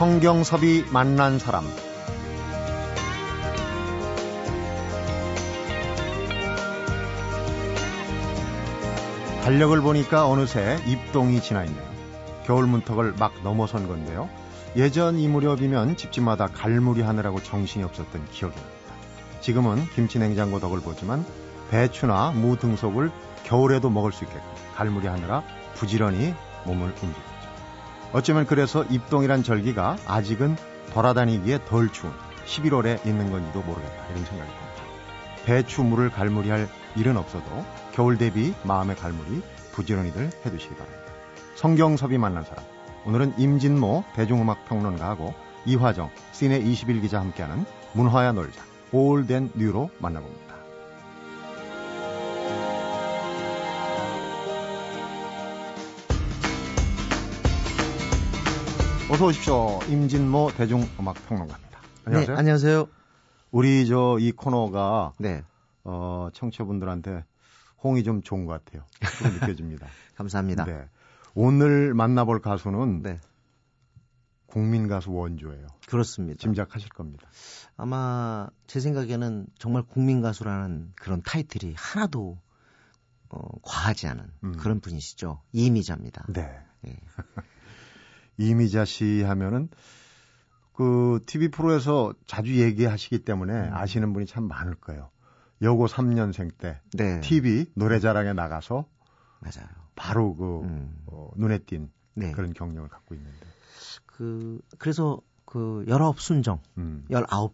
성경섭이 만난 사람 달력을 보니까 어느새 입동이 지나 있네요. 겨울 문턱을 막 넘어선 건데요. 예전 이 무렵이면 집집마다 갈무리 하느라고 정신이 없었던 기억이 납니다. 지금은 김치 냉장고 덕을 보지만 배추나 무 등속을 겨울에도 먹을 수 있게끔 갈무리 하느라 부지런히 몸을 움직였죠. 어쩌면 그래서 입동이란 절기가 아직은 돌아다니기에 덜 추운 11월에 있는 건지도 모르겠다 이런 생각이 듭니다. 배추 물을 갈무리할 일은 없어도 겨울 대비 마음의 갈무리 부지런히들 해두시기 바랍니다. 성경섭이 만난 사람 오늘은 임진모 대중음악 평론가하고 이화정 시내 21 기자 함께하는 문화야 놀자 올덴 뉴로 만나봅니다. 어서 오십시오. 임진모 대중음악 평론가입니다. 안녕하세요. 네, 안녕하세요. 우리 저 이 코너가 네. 어, 청취자분들한테 홍이 좀 좋은 것 같아요. 그렇게 느껴집니다. 감사합니다. 네. 오늘 만나볼 가수는 네. 국민 가수 원조예요. 그렇습니다. 짐작하실 겁니다. 아마 제 생각에는 정말 국민 가수라는 그런 타이틀이 하나도 어, 과하지 않은 음. 그런 분이시죠. 이미자입니다. 네. 예. 이미자 씨 하면은 그 TV 프로에서 자주 얘기하시기 때문에 음. 아시는 분이 참 많을 거예요. 여고 3년생 때 네. TV 노래자랑에 나가서 맞아요. 바로 그 음. 어, 눈에 띈 네. 그런 경력을 갖고 있는데. 그 그래서 그 19순정, 음. 19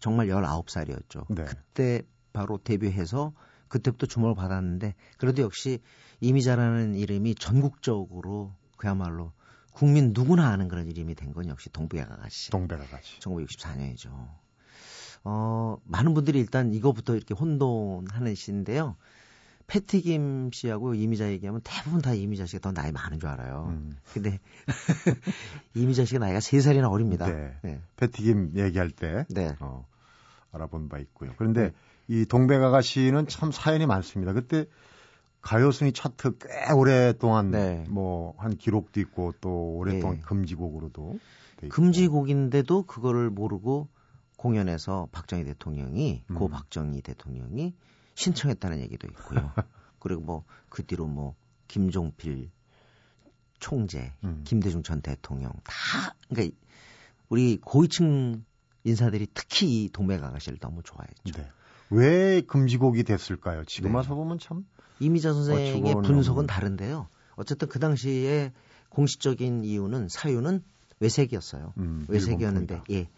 정말 19살이었죠. 네. 그때 바로 데뷔해서 그때부터 주목을 받았는데 그래도 역시 이미자라는 이름이 전국적으로 그야말로 국민 누구나 아는 그런 이름이 된 건 역시. 동배가 같이. 1964년이죠. 어, 많은 분들이 일단 이거부터 이렇게 혼돈하는 시인데요. 패티김 씨하고 이미자 얘기하면 대부분 다 이미자 씨가 더 나이 많은 줄 알아요. 음. 근데 이미자 씨가 나이가 3살이나 어립니다. 네. 네. 패티김 얘기할 때 네. 어, 알아본 바 있고요. 그런데 이 동백아가 씨는 참 사연이 많습니다. 그때 가요순위 차트 꽤 오랫동안 네. 뭐한 기록도 있고 또 오랫동안 네. 금지곡으로도. 금지곡인데도 그거를 모르고 공연에서 박정희 대통령이 고 음. 박정희 대통령이 신청했다는 얘기도 있고요. 그리고 뭐 그 뒤로 뭐 김종필 총재, 음. 김대중 전 대통령 다 그러니까 우리 고위층 인사들이 특히 이 동백 아가씨를 너무 좋아했죠. 네. 왜 금지곡이 됐을까요? 지금 네. 와서 보면 참 이미자 선생의 어처구니 분석은. 다른데요. 어쨌든 그 당시에 공식적인 이유는 사유는 외색이었어요. 음, 외색이었는데 일본 예.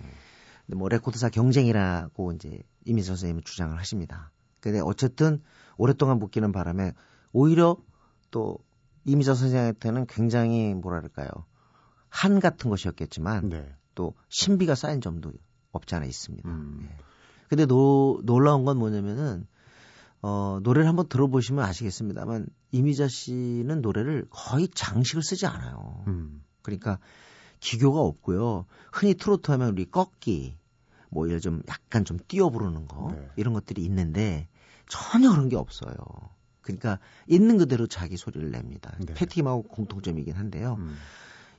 근데 뭐 레코드사 경쟁이라고 이제 이민서 선생님은 주장을 하십니다. 근데 어쨌든 오랫동안 묶이는 바람에 오히려 또 이미자 선생한테는 굉장히 뭐랄까요 한 같은 것이었겠지만 네. 또 신비가 쌓인 점도 없지 않아 있습니다. 음. 예. 근데 노, 놀라운 건 뭐냐면은 어, 노래를 한번 들어보시면 아시겠습니다만 이미자 씨는 노래를 거의 장식을 쓰지 않아요. 음. 그러니까 기교가 없고요. 흔히 트로트 하면 우리 꺾기, 뭐 이런 좀 약간 좀 띄어 부르는 거 네. 이런 것들이 있는데 전혀 그런 게 없어요. 그러니까 있는 그대로 자기 소리를 냅니다. 네. 패티김하고 공통점이긴 한데요. 음.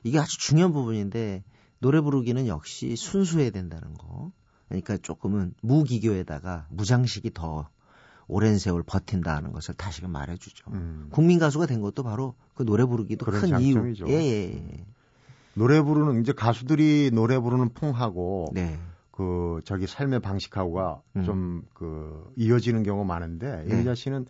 이게 아주 중요한 부분인데 노래 부르기는 역시 순수해야 된다는 거. 그러니까 조금은 무기교에다가 무장식이 더 오랜 세월 버틴다는 것을 다시금 말해주죠. 음. 국민 가수가 된 것도 바로 그 노래 부르기도 큰 이유. 장점이죠. 예, 예, 예. 노래 부르는 이제 가수들이 노래 부르는 풍하고 네. 그 저기 삶의 방식하고가 음. 좀그 이어지는 경우가 많은데 네. 이미자 씨는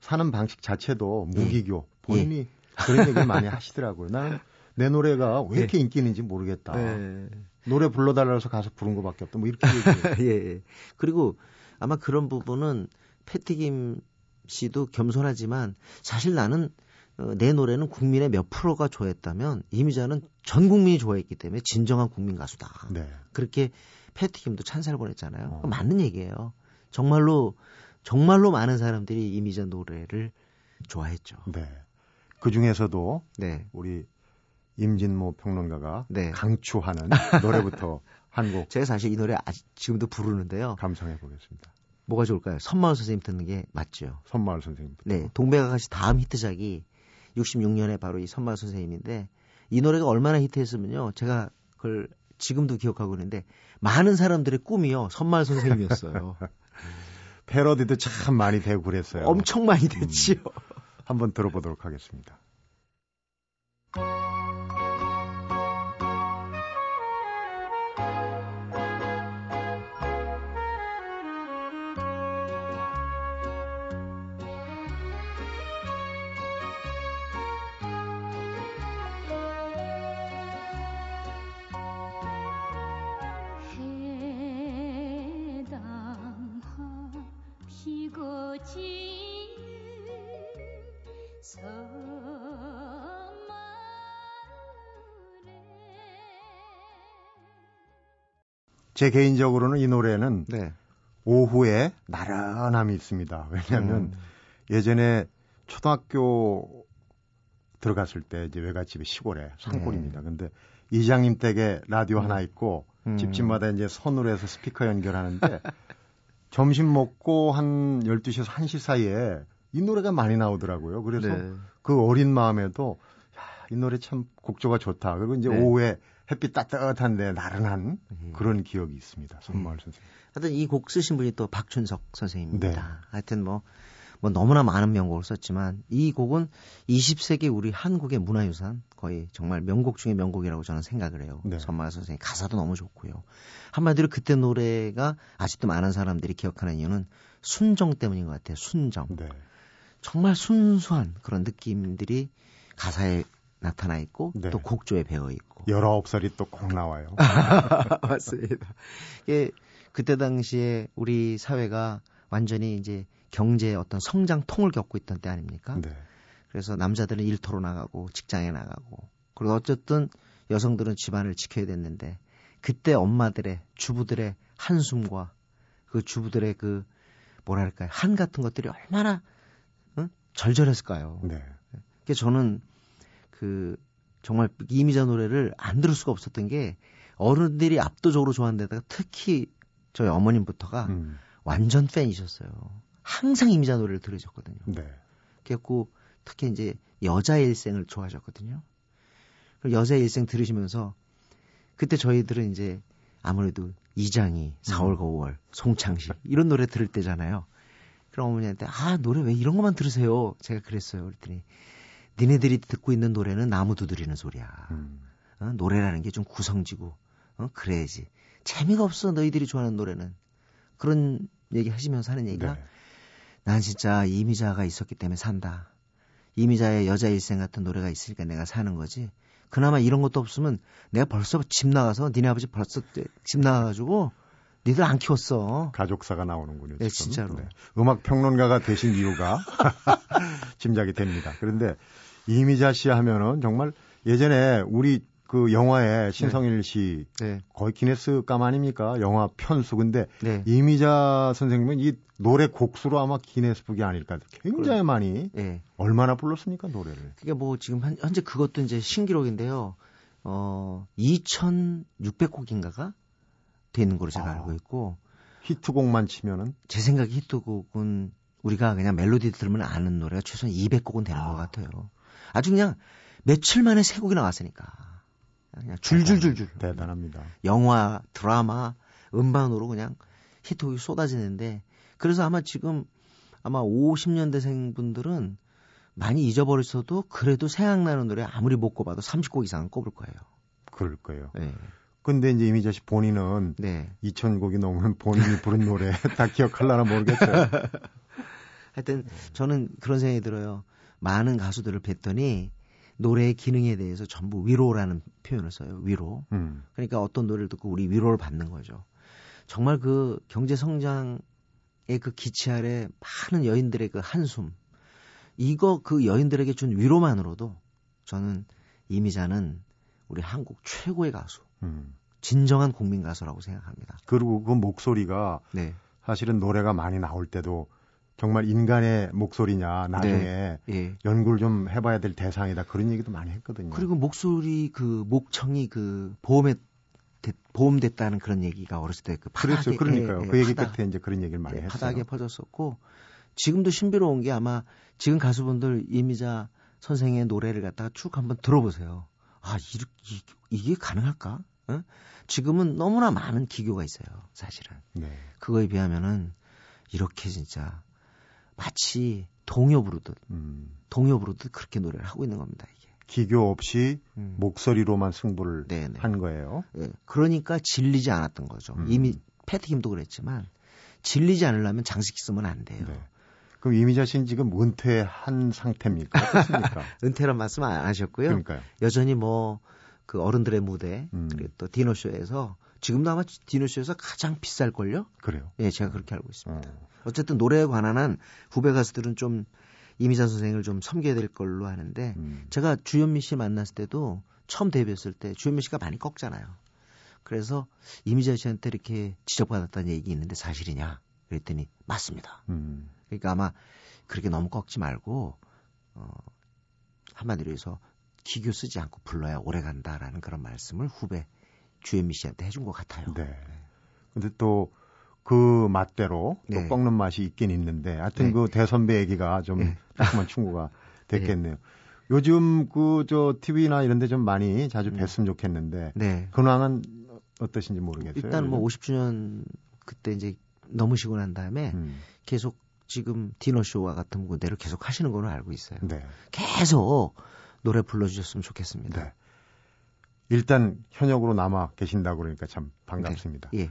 사는 방식 자체도 예. 무기교 본인이 그런 얘기를 많이 하시더라고요. 나는 내 노래가 왜 이렇게 인기 있는지 모르겠다. 네. 노래 불러달라서 가서 부른 것밖에 없다. 뭐 이렇게 얘기해요. 예, 예. 그리고 아마 그런 부분은 패티김 씨도 겸손하지만 사실 나는 어, 내 노래는 국민의 몇 프로가 좋아했다면 이미자는 전 국민이 좋아했기 때문에 진정한 국민 가수다. 네. 그렇게 패티김도 찬사를 보냈잖아요. 어. 맞는 얘기예요. 정말로 정말로 많은 사람들이 이미자 노래를 좋아했죠. 네. 그 중에서도 네. 우리 임진모 평론가가 네. 강추하는 노래부터 한 곡 제가 사실 이 노래 아직 지금도 부르는데요. 감상해 보겠습니다. 뭐가 좋을까요? 선마을 선생님 듣는 게 맞죠. 선마을 선생님부터. 네, 동백아가씨 다음 히트작이 66년에 바로 이 선마을 선생님인데 이 노래가 얼마나 히트했으면요. 제가 그걸 지금도 기억하고 있는데 많은 사람들의 꿈이요 선말 선생님이었어요. 패러디도 참 많이 되고 그랬어요. 엄청 많이 됐지요. 음. 한번 들어보도록 하겠습니다. 제 개인적으로는 이 노래는 네. 오후에 나른함이 있습니다. 왜냐하면 음. 예전에 초등학교 들어갔을 때 이제 외갓집이 시골에 산골입니다. 네. 근데 이장님 댁에 라디오 음. 하나 있고 음. 집집마다 이제 손으로 해서 스피커 연결하는데 점심 먹고 한 12시에서 1시 사이에 이 노래가 많이 나오더라고요. 그래서 네. 그 어린 마음에도 야, 이 노래 참 곡조가 좋다. 그리고 이제 네. 오후에 햇빛 따뜻한데 나른한 음. 그런 기억이 있습니다. 손마을 음. 선생님. 하여튼 이 곡 쓰신 분이 또 박춘석 선생님입니다. 네. 하여튼 뭐, 뭐 너무나 많은 명곡을 썼지만 이 곡은 20세기 우리 한국의 문화유산 거의 정말 명곡 중의 명곡이라고 저는 생각을 해요. 네. 손마을 선생님 가사도 너무 좋고요. 한마디로 그때 노래가 아직도 많은 사람들이 기억하는 이유는 순정 때문인 것 같아요. 순정. 네. 정말 순수한 그런 느낌들이 가사에 나타나 있고 네. 또 곡조에 배어 있고 19살이 또 꼭 나와요. 맞습니다. 이게 그때 당시에 우리 사회가 완전히 이제 경제의 어떤 성장통을 겪고 있던 때 아닙니까? 네. 그래서 남자들은 일터로 나가고 직장에 나가고 그리고 어쨌든 여성들은 집안을 지켜야 됐는데 그때 엄마들의 주부들의 한숨과 그 주부들의 그 뭐랄까요 한 같은 것들이 얼마나 응? 절절했을까요? 네. 그래서 저는 그 정말 이미자 노래를 안 들을 수가 없었던 게 어른들이 압도적으로 좋아하는 데다가 특히 저희 어머님부터가 음. 완전 팬이셨어요. 항상 이미자 노래를 들으셨거든요. 네. 그래갖고 특히 이제 여자의 일생을 좋아하셨거든요. 여자의 일생 들으시면서 그때 저희들은 이제 아무래도 이장희, 4월, 5월, 송창식 이런 노래 들을 때잖아요. 그럼 어머니한테 아 노래 왜 이런 것만 들으세요? 제가 그랬어요. 그랬더니 니네들이 듣고 있는 노래는 나무 두드리는 소리야. 음. 어? 노래라는 게 좀 구성지고 어? 그래야지. 재미가 없어 너희들이 좋아하는 노래는. 그런 얘기 하시면서 하는 얘기가 네. 난 진짜 이미자가 있었기 때문에 산다. 이미자의 여자 일생 같은 노래가 있으니까 내가 사는 거지. 그나마 이런 것도 없으면 내가 벌써 집 나가서 니네 아버지 벌써 집 나가가지고 니들 안 키웠어. 가족사가 나오는군요. 네, 지금. 진짜로. 네. 음악 평론가가 되신 이유가 짐작이 됩니다. 그런데 이미자 씨 하면은 정말 예전에 우리 그 영화에 신성일 네. 씨 네. 거의 기네스감 아닙니까? 영화 편수. 근데 네. 이미자 선생님은 이 노래 곡수로 아마 기네스북이 아닐까. 굉장히 그래. 많이 네. 얼마나 불렀습니까 노래를? 그게 뭐 지금 현재 그것도 이제 신기록인데요. 어 2,600곡인가가 되는 걸로 제가 아, 알고 있고 히트곡만 치면은 제 생각에 히트곡은 우리가 그냥 멜로디 들으면 아는 노래가 최소한 200곡은 되는 아. 것 같아요. 아주 그냥 며칠 만에 세 곡이 나왔으니까. 그냥 줄줄줄줄. 대단합니다. 영화, 드라마, 음반으로 그냥 히트곡이 쏟아지는데 그래서 아마 지금 아마 50년대생 분들은 많이 잊어버렸어도 그래도 생각나는 노래 아무리 못 꼽아도 30곡 이상은 꼽을 거예요. 그럴 거예요. 네. 근데 이제 이미자 씨 본인은 네. 2000곡이 넘으면 본인이 부른 노래 다 기억할라나 모르겠어요. 하여튼 저는 그런 생각이 들어요. 많은 가수들을 뵀더니 노래의 기능에 대해서 전부 위로라는 표현을 써요. 위로. 음. 그러니까 어떤 노래를 듣고 우리 위로를 받는 거죠. 정말 그 경제 성장의 그 기치 아래 많은 여인들의 그 한숨 이거 그 여인들에게 준 위로만으로도 저는 이미자는 우리 한국 최고의 가수. 음. 진정한 국민 가수라고 생각합니다. 그리고 그 목소리가 네. 사실은 노래가 많이 나올 때도 정말 인간의 목소리냐 나중에 네. 예. 연구를 좀 해봐야 될 대상이다 그런 얘기도 많이 했거든요. 그리고 목소리 그 목청이 그 보험에 보험됐다는 그런 얘기가 어렸을 때그 그랬어요. 그러니까요. 예, 그 얘기 바닥, 끝에 이제 그런 얘기를 많이 예, 했어요. 바닥에 퍼졌었고 지금도 신비로운 게 아마 지금 가수분들 이미자 선생의 노래를 갖다가 쭉 한번 들어보세요. 아, 이, 이, 이게 가능할까? 어? 지금은 너무나 많은 기교가 있어요. 사실은. 네. 그거에 비하면은 이렇게 진짜 마치 동요 부르듯 음. 동요 부르듯 그렇게 노래를 하고 있는 겁니다. 이게. 기교 없이 음. 목소리로만 승부를 네네. 한 거예요. 예, 그러니까 질리지 않았던 거죠. 음. 이미 패트김도 그랬지만 질리지 않으려면 장식기 쓰면 안 돼요. 네. 그럼 이미자 씨는 지금 은퇴한 상태입니까? 어떻습니까? 은퇴란 말씀 안 하셨고요. 그러니까요. 여전히 뭐 그 어른들의 무대 음. 그리고 또 디노쇼에서 지금도 아마 디노쇼에서 가장 비쌀 걸요. 그래요. 예, 제가 그렇게 알고 있습니다. 어. 어쨌든 노래에 관한 한 후배 가수들은 좀 이미자 선생을 좀 섬겨야 될 걸로 하는데 음. 제가 주현미 씨 만났을 때도 처음 데뷔했을 때 주현미 씨가 많이 꺾잖아요. 그래서 이미자 씨한테 이렇게 지적받았다는 얘기 있는데 사실이냐? 그랬더니 맞습니다. 음. 그러니까 아마 그렇게 너무 꺾지 말고 어, 한마디로 해서 기교 쓰지 않고 불러야 오래 간다라는 그런 말씀을 후배 주현미 씨한테 해준 것 같아요. 네. 근데 또 그 맛대로 또 네. 꺾는 맛이 있긴 있는데 하여튼 네. 그 대선배 얘기가 좀 네. 조그만 충고가 됐겠네요. 요즘 그 저 TV나 이런 데 좀 많이 자주 음. 뵀으면 좋겠는데 네. 근황은 어떠신지 모르겠어요. 일단 뭐 요즘. 50주년 그때 이제 넘으시고 난 다음에 음. 계속 지금 디너쇼와 같은 무대를 계속 하시는 걸로 알고 있어요. 네. 계속 노래 불러주셨으면 좋겠습니다. 네. 일단 현역으로 남아 계신다고 그러니까 참 반갑습니다. 예.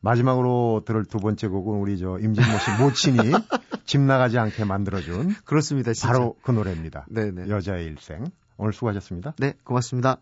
마지막으로 들을 두 번째 곡은 우리 저 임진모 씨 모친이 집 나가지 않게 만들어준 그렇습니다. 진짜. 바로 그 노래입니다. 네네. 여자의 일생. 오늘 수고하셨습니다. 네, 고맙습니다.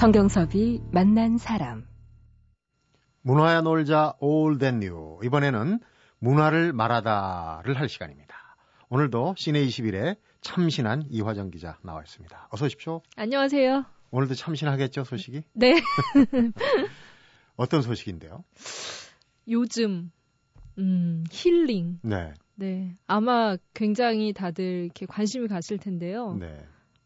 성경섭이 만난 사람. 문화야 놀자 That New. 이번에는 문화를 말하다를 할 시간입니다. 오늘도 시내 21에 참신한 이화정 기자 나와 있습니다. 어서 오십시오. 안녕하세요. 오늘도 참신하겠죠, 소식이? 네. 어떤 소식인데요? 요즘 음, 힐링. 네. 네. 아마 굉장히 다들 이렇게 관심이 갔을 텐데요. 네.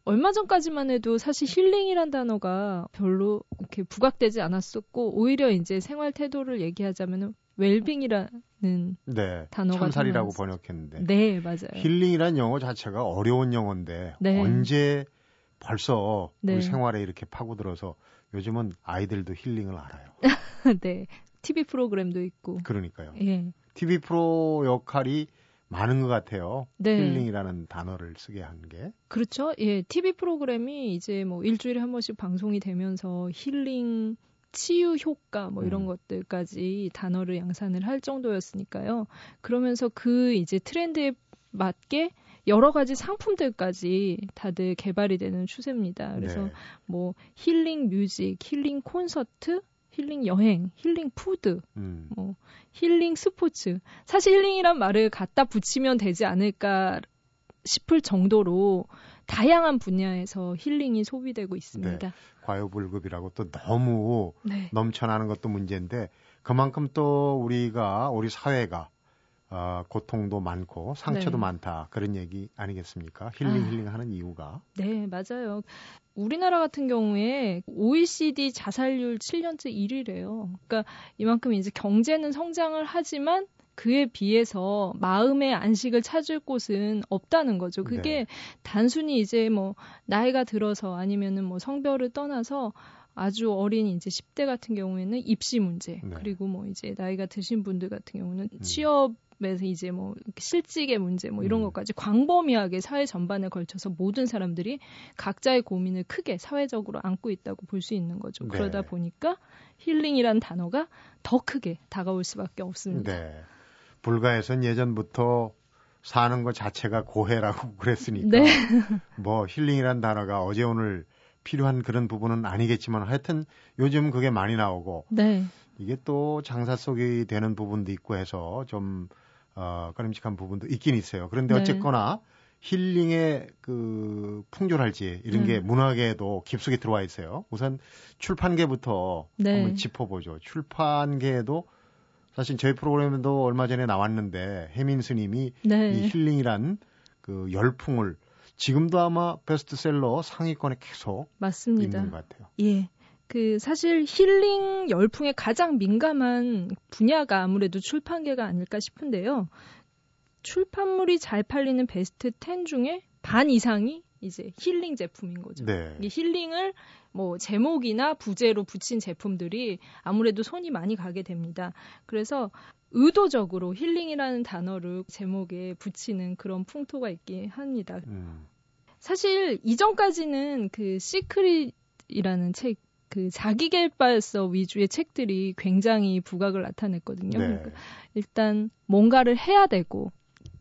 얼마 전까지만 해도 사실 힐링이란 단어가 별로 이렇게 부각되지 않았었고 오히려 이제 생활 태도를 얘기하자면은 웰빙이라는 네. 단어가 참살이라고 좀 번역했는데. 네, 맞아요. 힐링이란 영어 자체가 어려운 영어인데 네. 언제 벌써 네. 우리 생활에 이렇게 파고들어서 요즘은 아이들도 힐링을 알아요. 네. TV 프로그램도 있고. 그러니까요. 예. TV 프로 역할이 많은 것 같아요. 네. 힐링이라는 단어를 쓰게 한 게. 그렇죠. 예. TV 프로그램이 이제 뭐 일주일에 한 번씩 방송이 되면서 힐링 치유 효과 뭐 이런 음. 것들까지 단어를 양산을 할 정도였으니까요. 그러면서 그 이제 트렌드에 맞게 여러 가지 상품들까지 다들 개발이 되는 추세입니다. 그래서 네. 뭐 힐링 music, 힐링 콘서트, 힐링 여행, 힐링 food, 음. 뭐 힐링 스포츠. 사실 힐링이란 말을 갖다 붙이면 되지 않을까 싶을 정도로 다양한 분야에서 힐링이 소비되고 있습니다. 네. 과유불급이라고 또 너무 네. 넘쳐나는 것도 문제인데 그만큼 또 우리가 우리 사회가 어, 고통도 많고 상처도 네. 많다 그런 얘기 아니겠습니까? 힐링 아. 힐링하는 이유가 네, 맞아요. 우리나라 같은 경우에 OECD 자살률 7년째 1위래요. 그러니까 이만큼 이제 경제는 성장을 하지만 그에 비해서 마음의 안식을 찾을 곳은 없다는 거죠. 그게 네. 단순히 이제 뭐 나이가 들어서 아니면은 뭐 성별을 떠나서 아주 어린 이제 10대 같은 경우에는 입시 문제 네. 그리고 뭐 이제 나이가 드신 분들 같은 경우는 음. 취업에서 이제 뭐 실직의 문제 뭐 이런 음. 것까지 광범위하게 사회 전반에 걸쳐서 모든 사람들이 각자의 고민을 크게 사회적으로 안고 있다고 볼 수 있는 거죠. 네. 그러다 보니까 힐링이라는 단어가 더 크게 다가올 수밖에 없습니다. 네. 불가에선 예전부터 사는 것 자체가 고해라고 그랬으니까 네. 뭐 힐링이란 단어가 어제 오늘 필요한 그런 부분은 아니겠지만 하여튼 요즘 그게 많이 나오고 네. 이게 또 장사 속이 되는 부분도 있고 해서 좀 어, 꺼림칙한 부분도 있긴 있어요. 그런데 네. 어쨌거나 힐링의 그 풍조랄지 이런 게 음. 문학에도 깊숙이 들어와 있어요. 우선 출판계부터 네. 한번 짚어보죠. 출판계에도 사실 저희 프로그램에도 얼마 전에 나왔는데 혜민 스님이 네. 이 힐링이란 그 열풍을 지금도 아마 베스트셀러 상위권에 계속 맞습니다. 있는 것 같아요. 예. 그 사실 힐링 열풍에 가장 민감한 분야가 아무래도 출판계가 아닐까 싶은데요. 출판물이 잘 팔리는 베스트 10 중에 반 이상이 이제 힐링 제품인 거죠. 네. 이 힐링을 뭐 제목이나 부제로 붙인 제품들이 아무래도 손이 많이 가게 됩니다. 그래서 의도적으로 힐링이라는 단어를 제목에 붙이는 그런 풍토가 있긴 합니다. 음, 사실 이전까지는 그 Secret이라는 책, 그 자기계발서 위주의 책들이 굉장히 두각을 나타냈거든요. 네. 그러니까 일단 뭔가를 해야 되고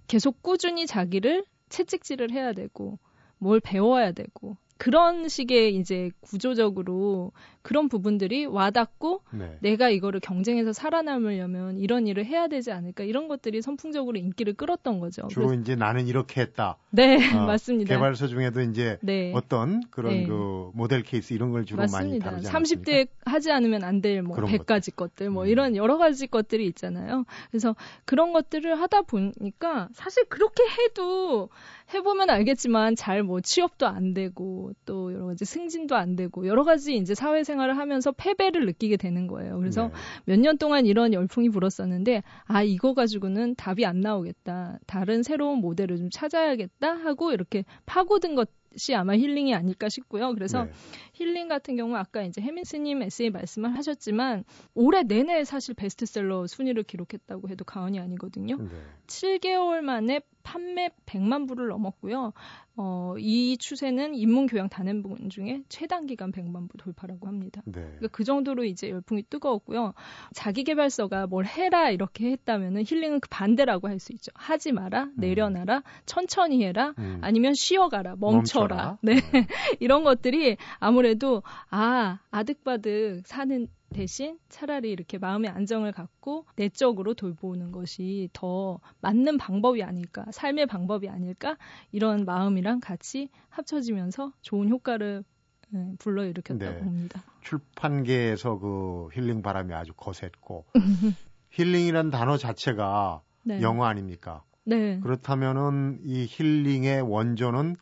계속 꾸준히 자기를 채찍질을 해야 되고 뭘 배워야 되고 그런 식의 이제 구조적으로 그런 부분들이 와닿고 네. 내가 이거를 경쟁에서 살아남으려면 이런 일을 해야 되지 않을까 이런 것들이 선풍적으로 인기를 끌었던 거죠. 주로 그래서- 이제 나는 이렇게 했다. 네 어, 맞습니다. 개발서 중에도 이제 네. 어떤 그런 네. 그 모델 케이스 이런 걸 주로 많이 맞습니다. 다루지 30대 하지 않으면 안 될뭐 그런 100가지 것들 뭐 음. 이런 여러 가지 것들이 있잖아요. 그래서 그런 것들을 하다 보니까 사실 그렇게 해도 해보면 알겠지만 잘 뭐 취업도 안 되고 또 여러 가지 승진도 안 되고 여러 가지 이제 사회생활을 하면서 패배를 느끼게 되는 거예요. 그래서 네. 몇년 동안 이런 열풍이 불었었는데 아 이거 가지고는 답이 안 나오겠다 다른 새로운 모델을 좀 찾아야겠다 하고 이렇게 파고든 것 이 아마 힐링이 아닐까 싶고요 그래서 네. 힐링 같은 경우 아까 이제 해민스님 에세이 말씀을 하셨지만 올해 내내 사실 베스트셀러 순위를 기록했다고 해도 과언이 아니거든요 네. 7개월 만에 판매 100만 부를 넘었고요. 어, 이 추세는 인문교양 단행본 중에 최단 기간 100만 부 돌파라고 합니다. 네. 그러니까 그 정도로 이제 열풍이 뜨거웠고요. 자기개발서가 뭘 해라 이렇게 했다면은 힐링은 그 반대라고 할 수 있죠. 하지 마라, 내려놔라, 천천히 해라, 음. 아니면 쉬어가라, 멈춰라. 멈춰라. 네. 이런 것들이 아무래도 아 아득바득 사는 대신 차라리 이렇게 마음의 안정을 갖고 내적으로 돌보는 것이 더 맞는 방법이 아닐까, 삶의 방법이 아닐까 이런 마음이랑 같이 합쳐지면서 좋은 효과를 네, 불러일으켰다고 네. 봅니다. 출판계에서 그 힐링 바람이 아주 거셌고 힐링이란 단어 자체가 네. 영어 아닙니까? 네. 그렇다면은 이 힐링의 원조는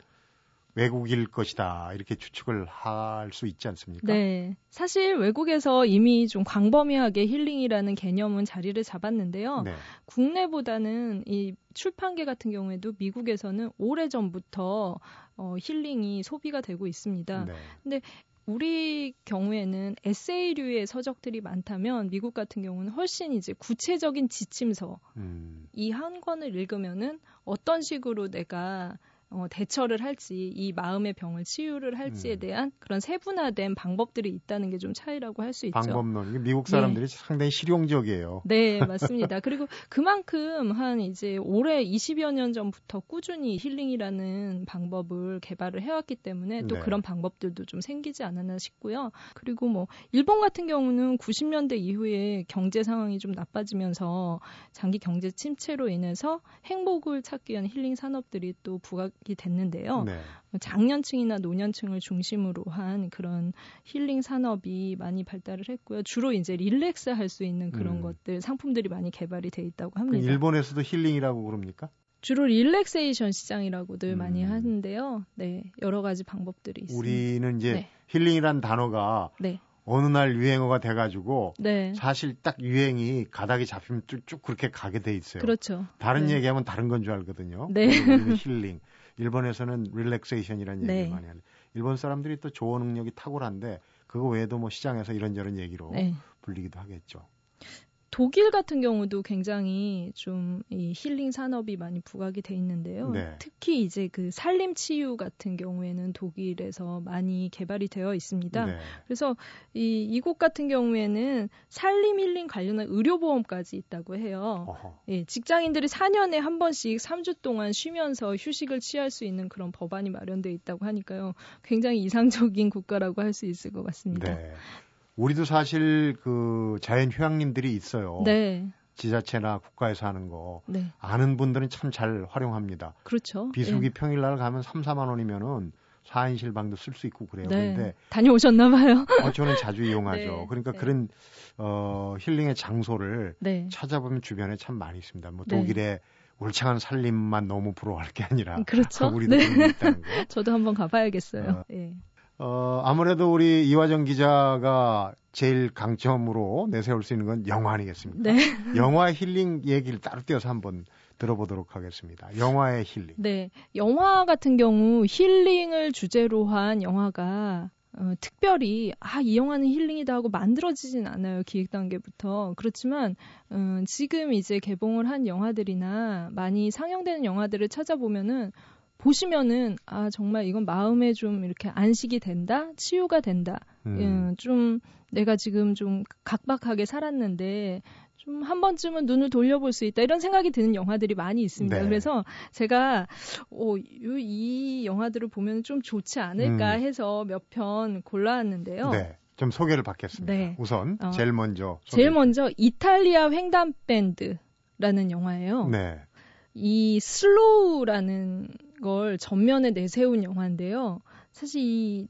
외국일 것이다 이렇게 추측을 할 수 있지 않습니까? 네. 사실 외국에서 이미 좀 광범위하게 힐링이라는 개념은 자리를 잡았는데요. 네. 국내보다는 이 출판계 같은 경우에도 미국에서는 오래 전부터 어, 힐링이 소비가 되고 있습니다. 네. 우리 경우에는 에세이류의 서적들이 많다면 미국 같은 경우는 훨씬 이제 구체적인 지침서 음, 이한 권을 읽으면은 어떤 식으로 내가 어, 대처를 할지 이 마음의 병을 치유를 할지에 음. 대한 그런 세분화된 방법들이 있다는 게 좀 차이라고 할 수 있죠. 방법론. 이게 미국 사람들이 상당히 실용적이에요. 네, 맞습니다. 그리고 그만큼 한 이제 올해 20여 년 전부터 꾸준히 힐링이라는 방법을 개발을 해왔기 때문에 또 네. 그런 방법들도 좀 생기지 않았나 싶고요. 그리고 뭐 일본 같은 경우는 90년대 이후에 경제 상황이 좀 나빠지면서 장기 경제 침체로 인해서 행복을 찾기 위한 힐링 산업들이 또 부각 됐는데요. 네. 장년층이나 노년층을 중심으로 한 그런 힐링 산업이 많이 발달을 했고요. 주로 이제 relax 할 수 있는 그런 음. 것들 상품들이 많이 개발이 돼 있다고 그 합니다. 일본에서도 힐링이라고 그럽니까? 주로 relaxation 시장이라고들 많이 음. 하는데요. 네, 여러 가지 방법들이 있습니다. 우리는 이제 네. 힐링이란 단어가 네, 어느 날 유행어가 돼가지고 네, 사실 딱 유행이 가닥이 잡히면 쭉쭉 그렇게 가게 돼 있어요. 그렇죠. 다른 네. 얘기하면 다른 건 줄 알거든요. 네. 힐링. 일본에서는 릴렉세이션이라는 얘기를 네. 많이 하는데 일본 사람들이 또 조어 능력이 탁월한데 그거 외에도 뭐 시장에서 이런저런 얘기로 네. 불리기도 하겠죠. 독일 같은 경우도 굉장히 좀 이 힐링 산업이 많이 부각이 돼 있는데요. 네. 특히 이제 그 산림 치유 같은 경우에는 독일에서 많이 개발이 되어 있습니다. 네. 그래서 이 이곳 같은 경우에는 산림 힐링 관련한 의료 보험까지 있다고 해요. 어허. 예, 직장인들이 4년에 한 번씩 3주 동안 쉬면서 휴식을 취할 수 있는 그런 법안이 마련돼 있다고 하니까요. 굉장히 이상적인 국가라고 할 수 있을 것 같습니다. 네. 우리도 사실 그 자연 휴양림들이 있어요. 네. 지자체나 국가에서 하는 거 네. 아는 분들은 참 잘 활용합니다. 그렇죠. 비수기 예. 평일날 가면 3, 4만 원이면은 4인 실 방도 쓸 수 있고 그래요. 네. 그런데 다녀오셨나 봐요. 어, 저는 자주 이용하죠. 네, 그러니까 네. 그런 어, 힐링의 장소를 네. 찾아보면 주변에 참 많이 있습니다. 뭐 네. 독일의 울창한 살림만 너무 부러워할 게 아니라 그렇죠. 우리도 네. 있다는 거. 저도 한번 가봐야겠어요. 어. 예. 어, 아무래도 우리 이화정 기자가 제일 강점으로 내세울 수 있는 건 영화 아니겠습니까? 네. 영화 힐링 얘기를 따로 띄어서 한번 들어보도록 하겠습니다. 영화의 힐링. 네. 영화 같은 경우 힐링을 주제로 한 영화가 어, 특별히 아, 이 영화는 힐링이다 하고 만들어지진 않아요. 기획 단계부터. 그렇지만 음, 지금 이제 개봉을 한 영화들이나 많이 상영되는 영화들을 찾아보면은 보시면은 아 정말 이건 마음에 좀 이렇게 안식이 된다, 치유가 된다. 음. 음, 좀 내가 지금 좀 각박하게 살았는데 좀 한 번쯤은 눈을 돌려볼 수 있다 이런 생각이 드는 영화들이 많이 있습니다. 네. 그래서 제가 어, 요- 이 영화들을 보면 좀 좋지 않을까 음. 해서 몇 편 골라왔는데요. 네. 좀 소개를 받겠습니다. 네. 우선 어, 제일 먼저 제일 소개해 먼저 이탈리아 횡단 밴드라는 영화예요. 네. 이 slow라는 걸 전면에 내세운 영화인데요. 사실 이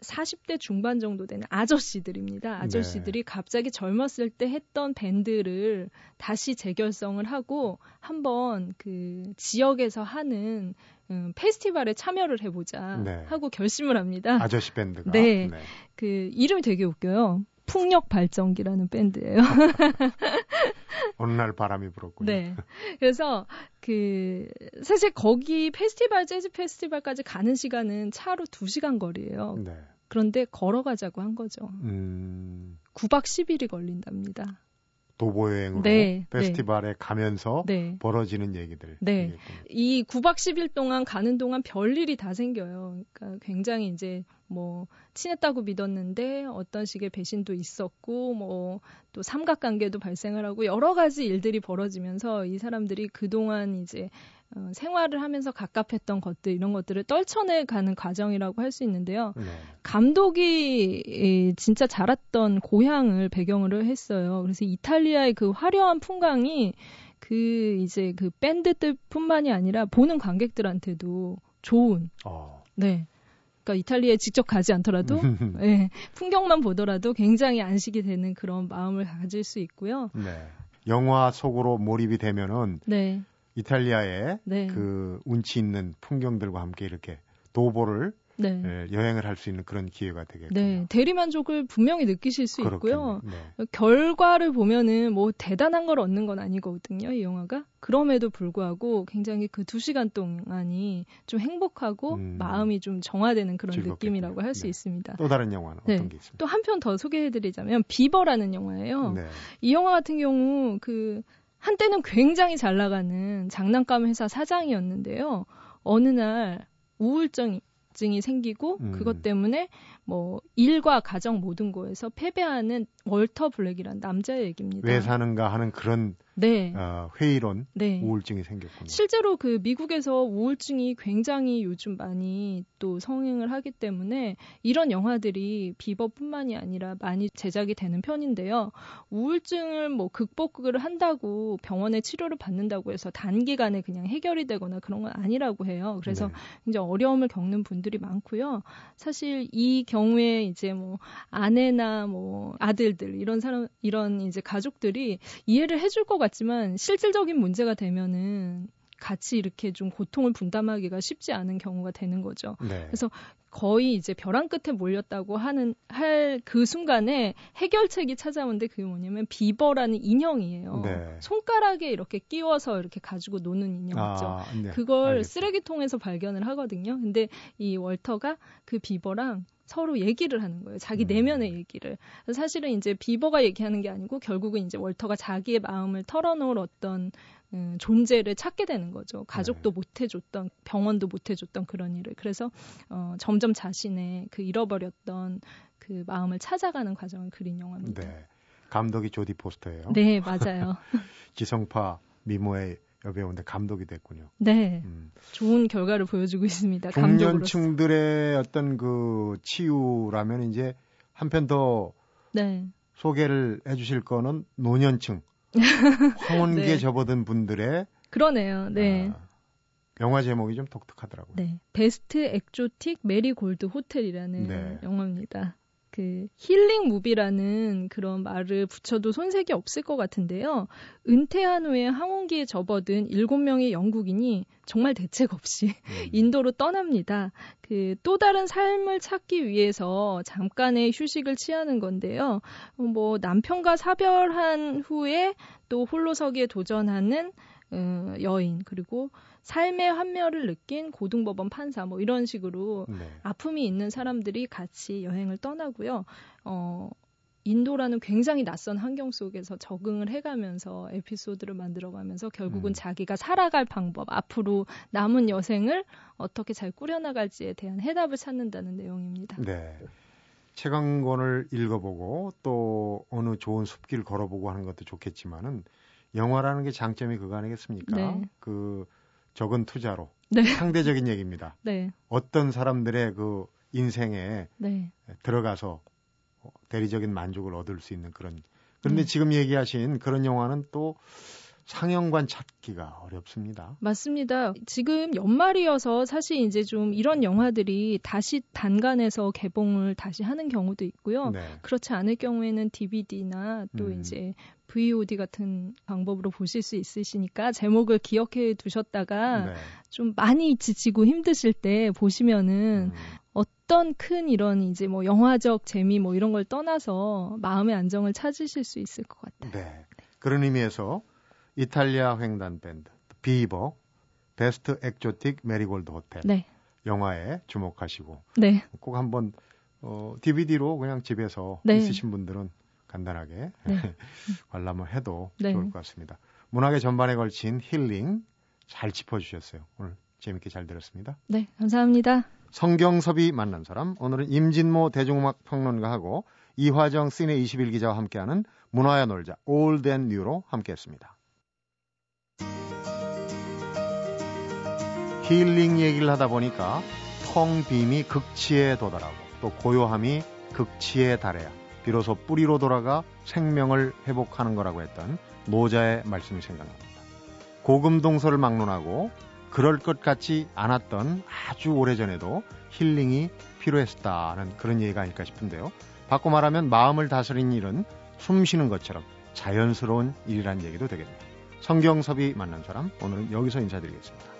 40대 중반 정도 되는 아저씨들입니다. 아저씨들이 갑자기 젊었을 때 했던 밴드를 다시 재결성을 하고 한번 그 지역에서 하는 음, 페스티벌에 참여를 해보자 네. 하고 결심을 합니다. 아저씨 밴드가 네. 그 이름이 되게 웃겨요. 풍력 발전기라는 밴드예요. 어느 날 바람이 불었군요. 네. 그래서 그 사실 거기 페스티벌 재즈 페스티벌까지 가는 시간은 차로 2시간 거리예요. 네. 그런데 걸어가자고 한 거죠. 음, 9박 10일이 걸린답니다. 도보 여행으로 네, 페스티벌에 가면서 네. 벌어지는 얘기들. 네. 얘기했군요. 이 9박 10일 동안 가는 동안 별일이 다 생겨요. 그러니까 굉장히 이제 뭐 친했다고 믿었는데 어떤 식의 배신도 있었고 뭐 또 삼각관계도 발생을 하고 여러 가지 일들이 벌어지면서 이 사람들이 그동안 이제 어, 생활을 하면서 갑갑했던 것들 이런 것들을 떨쳐내 가는 과정이라고 할 수 있는데요. 네. 감독이 이, 진짜 자랐던 고향을 배경으로 했어요. 그래서 이탈리아의 그 화려한 풍광이 그 이제 그 밴드들뿐만이 아니라 보는 관객들한테도 좋은 어. 네. 그러니까 이탈리아에 직접 가지 않더라도 예, 풍경만 보더라도 굉장히 안식이 되는 그런 마음을 가질 수 있고요. 네. 영화 속으로 몰입이 되면은 네. 이탈리아의 네. 그 운치 있는 풍경들과 함께 이렇게 도보를 네. 예, 여행을 할 수 있는 그런 기회가 되겠군요. 네. 대리만족을 분명히 느끼실 수 있고요. 그렇겠네요. 네. 결과를 보면은 뭐 대단한 걸 얻는 건 아니거든요, 이 영화가. 그럼에도 불구하고 굉장히 그 두 시간 동안이 좀 행복하고 음. 마음이 좀 정화되는 그런 즐겁겠네요. 느낌이라고 할수 네. 있습니다. 또 다른 영화는 네. 어떤 게 있습니까? 또 한 편 더 소개해드리자면 비버라는 영화예요. 네. 이 영화 같은 경우 그 한때는 굉장히 잘 나가는 장난감 회사 사장이었는데요. 어느 날 우울증이 이 생기고 음. 그것 때문에 뭐 일과 가정 모든 거에서 패배하는 월터 블랙이라는 남자의 얘기입니다. 왜 사는가 하는 그런 네. 어, 회의론 네. 우울증이 생겼군요. 실제로 그 미국에서 우울증이 굉장히 요즘 많이 또 성행을 하기 때문에 이런 영화들이 비버뿐만이 아니라 많이 제작이 되는 편인데요. 우울증을 뭐 극복을 한다고 병원에 치료를 받는다고 해서 단기간에 그냥 해결이 되거나 그런 건 아니라고 해요. 그래서 네. 이제 어려움을 겪는 분들이 많고요. 사실 이 경우에 이제 뭐 아내나 뭐 아들들 이런 사람 이런 이제 가족들이 이해를 해줄 것 같지만 실질적인 문제가 되면은 같이 이렇게 좀 고통을 분담하기가 쉽지 않은 경우가 되는 거죠. 네. 그래서 거의 이제 벼랑 끝에 몰렸다고 하는 할 그 순간에 해결책이 찾아오는데 그게 뭐냐면 비버라는 인형이에요. 네. 손가락에 이렇게 끼워서 이렇게 가지고 노는 인형 있죠. 아, 네. 그걸 알겠습니다. 쓰레기통에서 발견을 하거든요. 근데 이 월터가 그 비버랑 서로 얘기를 하는 거예요. 자기 음. 내면의 얘기를. 사실은 이제 비버가 얘기하는 게 아니고 결국은 이제 월터가 자기의 마음을 털어놓을 어떤 음, 존재를 찾게 되는 거죠. 가족도 네. 못 해줬던, 병원도 못 해줬던 그런 일을. 그래서 어, 점점 자신의 그 잃어버렸던 그 마음을 찾아가는 과정을 그린 영화입니다. 네. 감독이 조디 포스터예요. 네, 맞아요. 지성파 미모의 여배우인데 감독이 됐군요. 네, 음. 좋은 결과를 보여주고 있습니다. 중년층들의 어떤 그 치유라면 이제 한편 더 네. 소개를 해주실 거는 노년층 황혼기에 네. 접어든 분들의 그러네요. 네. 아, 영화 제목이 좀 독특하더라고요. 네. Best Exotic Marigold Hotel이라는 네. 영화입니다. 그 힐링 movie라는 그런 말을 붙여도 손색이 없을 것 같은데요. 은퇴한 후에 황혼기에 접어든 일곱 명의 영국인이 정말 대책 없이 음. 인도로 떠납니다. 그 또 다른 삶을 찾기 위해서 잠깐의 휴식을 취하는 건데요. 어, 뭐 남편과 사별한 후에 또 홀로서기에 도전하는 어, 여인 그리고 삶의 환멸을 느낀 고등법원 판사 뭐 이런 식으로 네. 아픔이 있는 사람들이 같이 여행을 떠나고요. 어, 인도라는 굉장히 낯선 환경 속에서 적응을 해가면서 에피소드를 만들어가면서 결국은 음. 자기가 살아갈 방법, 앞으로 남은 여생을 어떻게 잘 꾸려나갈지에 대한 해답을 찾는다는 내용입니다. 네. 책 한 권을 읽어보고 또 어느 좋은 숲길 걸어보고 하는 것도 좋겠지만은 영화라는 게 장점이 그거 아니겠습니까? 네. 그 적은 투자로 네. 상대적인 얘기입니다. 네, 어떤 사람들의 그 인생에 네, 들어가서 어, 대리적인 만족을 얻을 수 있는 그런 그런데 네. 지금 얘기하신 그런 영화는 또 상영관 찾기가 어렵습니다. 맞습니다. 지금 연말이어서 사실 이제 좀 이런 영화들이 다시 단간에서 개봉을 다시 하는 경우도 있고요. 네. 그렇지 않을 경우에는 DVD나 또 음. 이제 VOD 같은 방법으로 보실 수 있으시니까 제목을 기억해 두셨다가 네. 좀 많이 지치고 힘드실 때 보시면은 음, 어떤 큰 이런 이제 뭐 영화적 재미 뭐 이런 걸 떠나서 마음의 안정을 찾으실 수 있을 것 같아요. 네. 그런 의미에서 이탈리아 횡단 밴드 비버 Best Exotic Marigold Hotel 네, 영화에 주목하시고 네, 꼭 한번 어, DVD로 그냥 집에서 네. 있으신 분들은 간단하게 네. 관람을 해도 네. 좋을 것 같습니다. 문화계 전반에 걸친 힐링 잘 짚어주셨어요. 오늘 재밌게 잘 들었습니다. 네, 감사합니다. 성경섭이 만난 사람 오늘은 임진모 대중음악 평론가하고 이화정 시네 21 기자와 함께하는 문화야 놀자 Old and New로 함께했습니다. 힐링 얘기를 하다 보니까 텅 빔이 극치에 도달하고 또 고요함이 극치에 달해야 비로소 뿌리로 돌아가 생명을 회복하는 거라고 했던 노자의 말씀이 생각납니다. 고금동서를 막론하고 그럴 것 같지 않았던 아주 오래전에도 힐링이 필요했다는 그런 얘기가 아닐까 싶은데요. 바꿔 말하면 마음을 다스리는 일은 숨 쉬는 것처럼 자연스러운 일이란 얘기도 되겠네요. 성경섭이 만난 사람 오늘은 여기서 인사드리겠습니다.